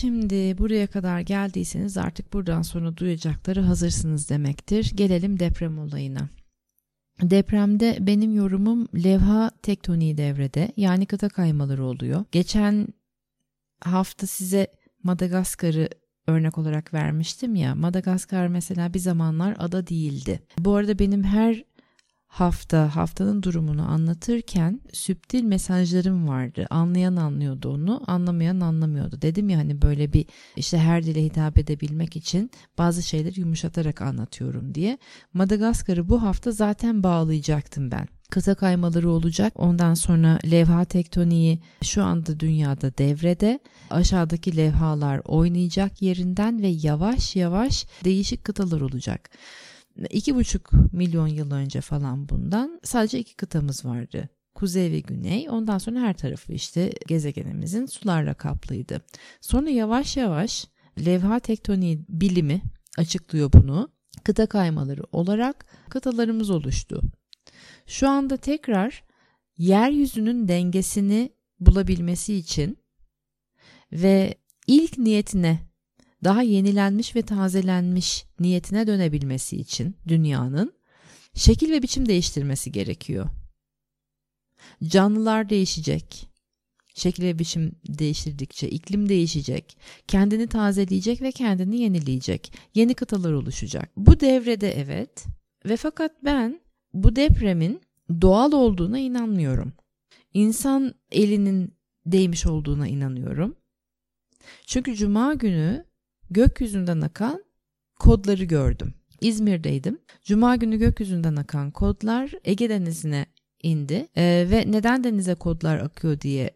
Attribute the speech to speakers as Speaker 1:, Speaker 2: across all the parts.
Speaker 1: Şimdi buraya kadar geldiyseniz artık buradan sonra duyacakları hazırsınız demektir. Gelelim deprem olayına. Depremde benim yorumum levha tektoniği devrede yani kıta kaymaları oluyor. Geçen hafta size Madagaskar'ı örnek olarak vermiştim ya. Madagaskar mesela bir zamanlar ada değildi. Bu arada benim her hafta haftanın durumunu anlatırken süptil mesajlarım vardı. Anlayan anlıyordu onu, anlamayan anlamıyordu. Dedim ya hani böyle bir işte her dile hitap edebilmek için bazı şeyleri yumuşatarak anlatıyorum diye. Madagaskar'ı bu hafta zaten bağlayacaktım ben. Kıta kaymaları olacak. Ondan sonra levha tektoniği şu anda dünyada devrede. Aşağıdaki levhalar oynayacak yerinden ve yavaş yavaş değişik kıtalar olacak iki buçuk milyon yıl önce falan bundan sadece iki kıtamız vardı. Kuzey ve güney ondan sonra her tarafı işte gezegenimizin sularla kaplıydı. Sonra yavaş yavaş levha tektoniği bilimi açıklıyor bunu. Kıta kaymaları olarak kıtalarımız oluştu. Şu anda tekrar yeryüzünün dengesini bulabilmesi için ve ilk niyetine daha yenilenmiş ve tazelenmiş niyetine dönebilmesi için dünyanın şekil ve biçim değiştirmesi gerekiyor. Canlılar değişecek. Şekil ve biçim değiştirdikçe iklim değişecek, kendini tazeleyecek ve kendini yenileyecek. Yeni kıtalar oluşacak. Bu devrede evet ve fakat ben bu depremin doğal olduğuna inanmıyorum. İnsan elinin değmiş olduğuna inanıyorum. Çünkü cuma günü gökyüzünden akan kodları gördüm. İzmir'deydim. Cuma günü gökyüzünden akan kodlar Ege Denizi'ne indi ee, ve neden denize kodlar akıyor diye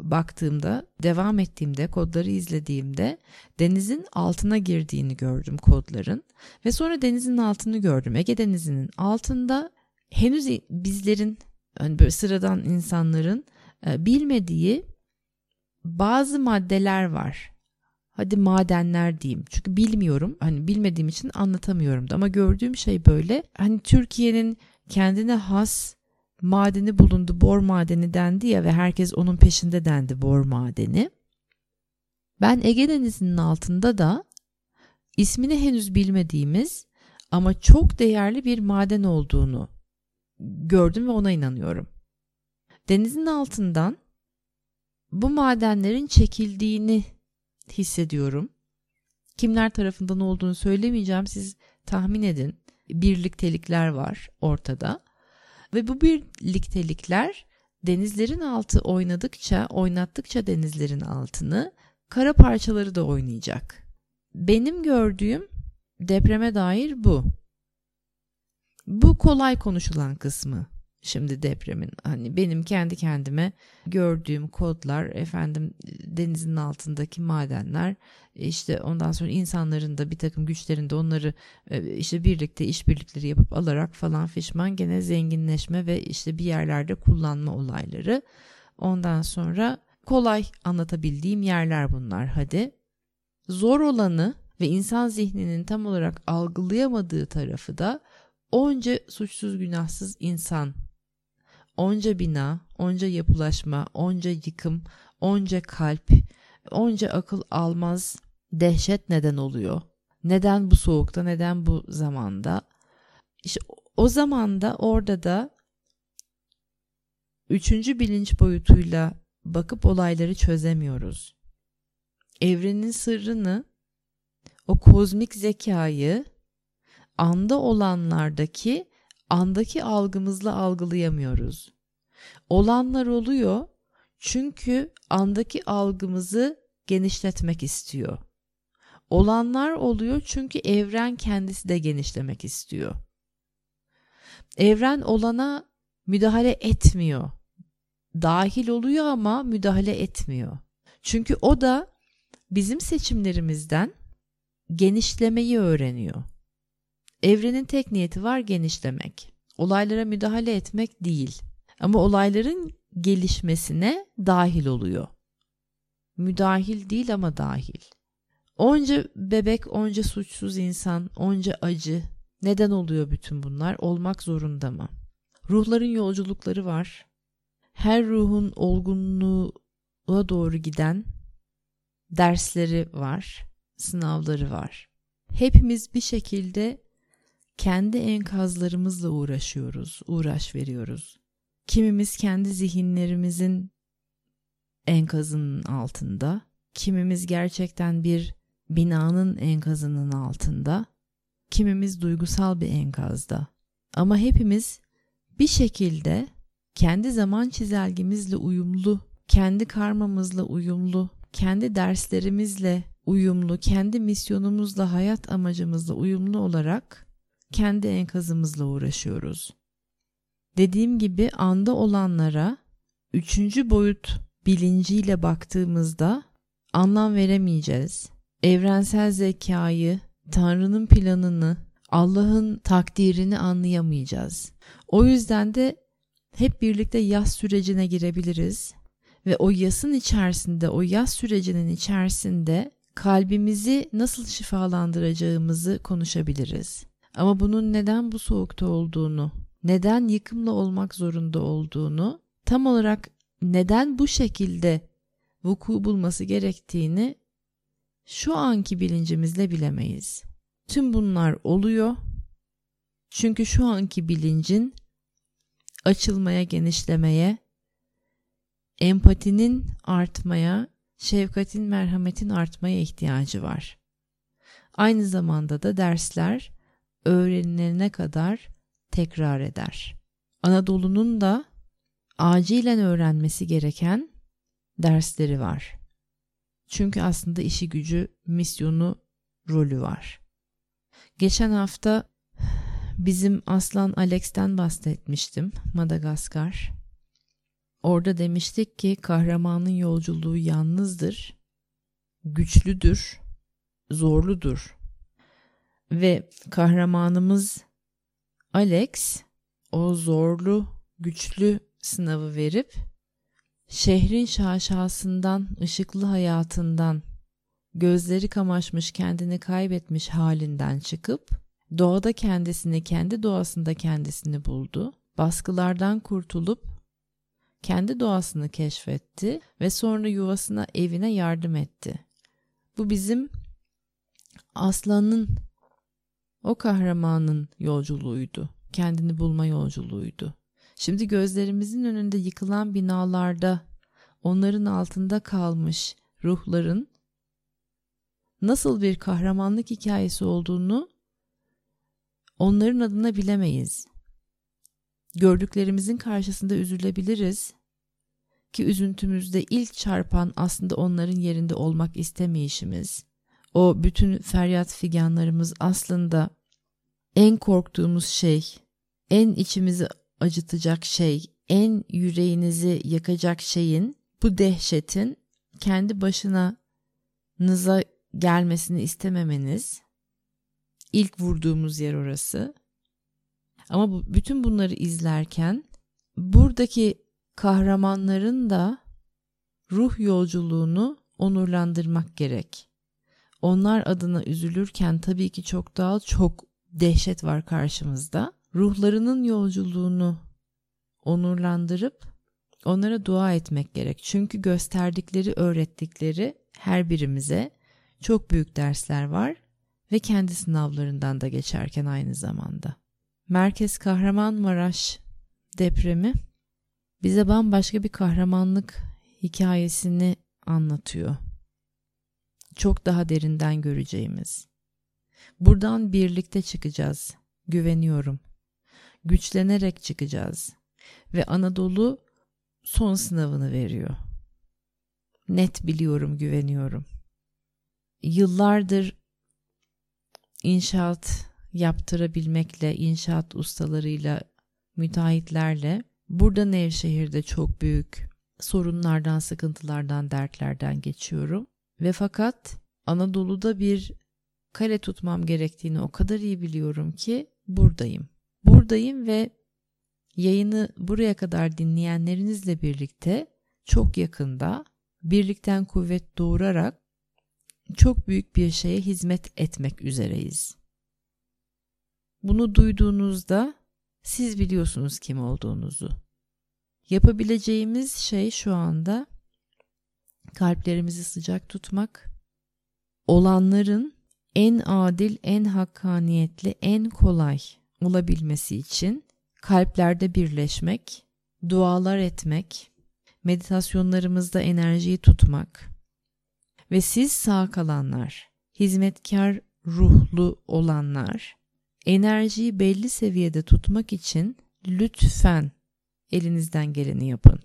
Speaker 1: baktığımda, devam ettiğimde, kodları izlediğimde denizin altına girdiğini gördüm kodların ve sonra denizin altını gördüm. Ege Denizi'nin altında henüz bizlerin yani böyle sıradan insanların e, bilmediği bazı maddeler var hadi madenler diyeyim. Çünkü bilmiyorum. Hani bilmediğim için anlatamıyorum da ama gördüğüm şey böyle. Hani Türkiye'nin kendine has madeni bulundu. Bor madeni dendi ya ve herkes onun peşinde dendi bor madeni. Ben Ege Denizi'nin altında da ismini henüz bilmediğimiz ama çok değerli bir maden olduğunu gördüm ve ona inanıyorum. Denizin altından bu madenlerin çekildiğini hissediyorum. Kimler tarafından olduğunu söylemeyeceğim. Siz tahmin edin. Birliktelikler var ortada. Ve bu birliktelikler denizlerin altı oynadıkça, oynattıkça denizlerin altını kara parçaları da oynayacak. Benim gördüğüm depreme dair bu. Bu kolay konuşulan kısmı şimdi depremin hani benim kendi kendime gördüğüm kodlar efendim denizin altındaki madenler işte ondan sonra insanların da bir takım güçlerinde onları e, işte birlikte işbirlikleri yapıp alarak falan fişman gene zenginleşme ve işte bir yerlerde kullanma olayları. Ondan sonra kolay anlatabildiğim yerler bunlar hadi. Zor olanı ve insan zihninin tam olarak algılayamadığı tarafı da onca suçsuz günahsız insan onca bina, onca yapılaşma, onca yıkım, onca kalp, onca akıl almaz dehşet neden oluyor. Neden bu soğukta, neden bu zamanda? İşte o zamanda orada da üçüncü bilinç boyutuyla bakıp olayları çözemiyoruz. Evrenin sırrını, o kozmik zekayı anda olanlardaki andaki algımızla algılayamıyoruz. Olanlar oluyor çünkü andaki algımızı genişletmek istiyor. Olanlar oluyor çünkü evren kendisi de genişlemek istiyor. Evren olana müdahale etmiyor. Dahil oluyor ama müdahale etmiyor. Çünkü o da bizim seçimlerimizden genişlemeyi öğreniyor. Evrenin tek niyeti var genişlemek. Olaylara müdahale etmek değil. Ama olayların gelişmesine dahil oluyor. Müdahil değil ama dahil. Onca bebek, onca suçsuz insan, onca acı. Neden oluyor bütün bunlar? Olmak zorunda mı? Ruhların yolculukları var. Her ruhun olgunluğa doğru giden dersleri var, sınavları var. Hepimiz bir şekilde kendi enkazlarımızla uğraşıyoruz, uğraş veriyoruz. Kimimiz kendi zihinlerimizin enkazının altında, kimimiz gerçekten bir binanın enkazının altında, kimimiz duygusal bir enkazda. Ama hepimiz bir şekilde kendi zaman çizelgemizle uyumlu, kendi karmamızla uyumlu, kendi derslerimizle uyumlu, kendi misyonumuzla, hayat amacımızla uyumlu olarak kendi enkazımızla uğraşıyoruz. Dediğim gibi anda olanlara üçüncü boyut bilinciyle baktığımızda anlam veremeyeceğiz. Evrensel zekayı, Tanrı'nın planını, Allah'ın takdirini anlayamayacağız. O yüzden de hep birlikte yaz sürecine girebiliriz ve o yasın içerisinde, o yaz sürecinin içerisinde kalbimizi nasıl şifalandıracağımızı konuşabiliriz. Ama bunun neden bu soğukta olduğunu, neden yıkımla olmak zorunda olduğunu, tam olarak neden bu şekilde vuku bulması gerektiğini şu anki bilincimizle bilemeyiz. Tüm bunlar oluyor. Çünkü şu anki bilincin açılmaya, genişlemeye, empatinin artmaya, şefkatin, merhametin artmaya ihtiyacı var. Aynı zamanda da dersler öğrenilene kadar tekrar eder. Anadolu'nun da acilen öğrenmesi gereken dersleri var. Çünkü aslında işi gücü, misyonu, rolü var. Geçen hafta bizim Aslan Alex'ten bahsetmiştim Madagaskar. Orada demiştik ki kahramanın yolculuğu yalnızdır, güçlüdür, zorludur. Ve kahramanımız Alex o zorlu, güçlü sınavı verip şehrin şaşasından, ışıklı hayatından, gözleri kamaşmış kendini kaybetmiş halinden çıkıp doğada kendisini, kendi doğasında kendisini buldu. Baskılardan kurtulup kendi doğasını keşfetti ve sonra yuvasına, evine yardım etti. Bu bizim aslanın, o kahramanın yolculuğuydu. Kendini bulma yolculuğuydu. Şimdi gözlerimizin önünde yıkılan binalarda onların altında kalmış ruhların nasıl bir kahramanlık hikayesi olduğunu onların adına bilemeyiz. Gördüklerimizin karşısında üzülebiliriz ki üzüntümüzde ilk çarpan aslında onların yerinde olmak istemeyişimiz. O bütün feryat figanlarımız aslında en korktuğumuz şey, en içimizi acıtacak şey, en yüreğinizi yakacak şeyin, bu dehşetin kendi başına nıza gelmesini istememeniz. ilk vurduğumuz yer orası. Ama bu, bütün bunları izlerken buradaki kahramanların da ruh yolculuğunu onurlandırmak gerek. Onlar adına üzülürken tabii ki çok daha çok dehşet var karşımızda ruhlarının yolculuğunu onurlandırıp onlara dua etmek gerek. Çünkü gösterdikleri, öğrettikleri her birimize çok büyük dersler var ve kendi sınavlarından da geçerken aynı zamanda. Merkez Kahramanmaraş depremi bize bambaşka bir kahramanlık hikayesini anlatıyor. Çok daha derinden göreceğimiz. Buradan birlikte çıkacağız. Güveniyorum güçlenerek çıkacağız. Ve Anadolu son sınavını veriyor. Net biliyorum, güveniyorum. Yıllardır inşaat yaptırabilmekle, inşaat ustalarıyla, müteahhitlerle burada Nevşehir'de çok büyük sorunlardan, sıkıntılardan, dertlerden geçiyorum. Ve fakat Anadolu'da bir kale tutmam gerektiğini o kadar iyi biliyorum ki buradayım buradayım ve yayını buraya kadar dinleyenlerinizle birlikte çok yakında birlikten kuvvet doğurarak çok büyük bir şeye hizmet etmek üzereyiz. Bunu duyduğunuzda siz biliyorsunuz kim olduğunuzu. Yapabileceğimiz şey şu anda kalplerimizi sıcak tutmak, olanların en adil, en hakkaniyetli, en kolay olabilmesi için kalplerde birleşmek, dualar etmek, meditasyonlarımızda enerjiyi tutmak ve siz sağ kalanlar, hizmetkar ruhlu olanlar enerjiyi belli seviyede tutmak için lütfen elinizden geleni yapın.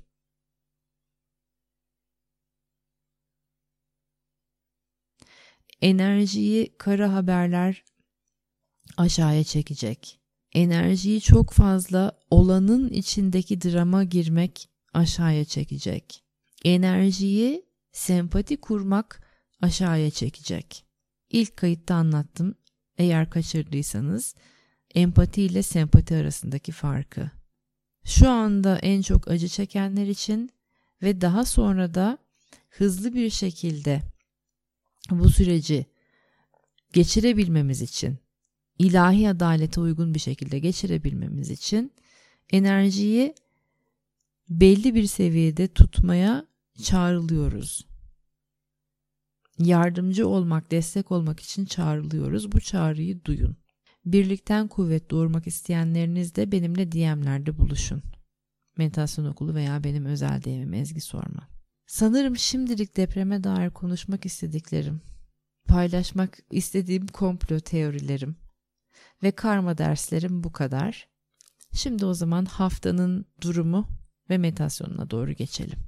Speaker 1: Enerjiyi kara haberler aşağıya çekecek. Enerjiyi çok fazla olanın içindeki drama girmek aşağıya çekecek. Enerjiyi sempati kurmak aşağıya çekecek. İlk kayıtta anlattım. Eğer kaçırdıysanız empati ile sempati arasındaki farkı. Şu anda en çok acı çekenler için ve daha sonra da hızlı bir şekilde bu süreci geçirebilmemiz için ilahi adalete uygun bir şekilde geçirebilmemiz için enerjiyi belli bir seviyede tutmaya çağrılıyoruz. Yardımcı olmak, destek olmak için çağrılıyoruz. Bu çağrıyı duyun. Birlikten kuvvet doğurmak isteyenleriniz de benimle DM'lerde buluşun. Meditasyon okulu veya benim özel DM'im Ezgi Sorma. Sanırım şimdilik depreme dair konuşmak istediklerim, paylaşmak istediğim komplo teorilerim ve karma derslerim bu kadar. Şimdi o zaman haftanın durumu ve meditasyonuna doğru geçelim.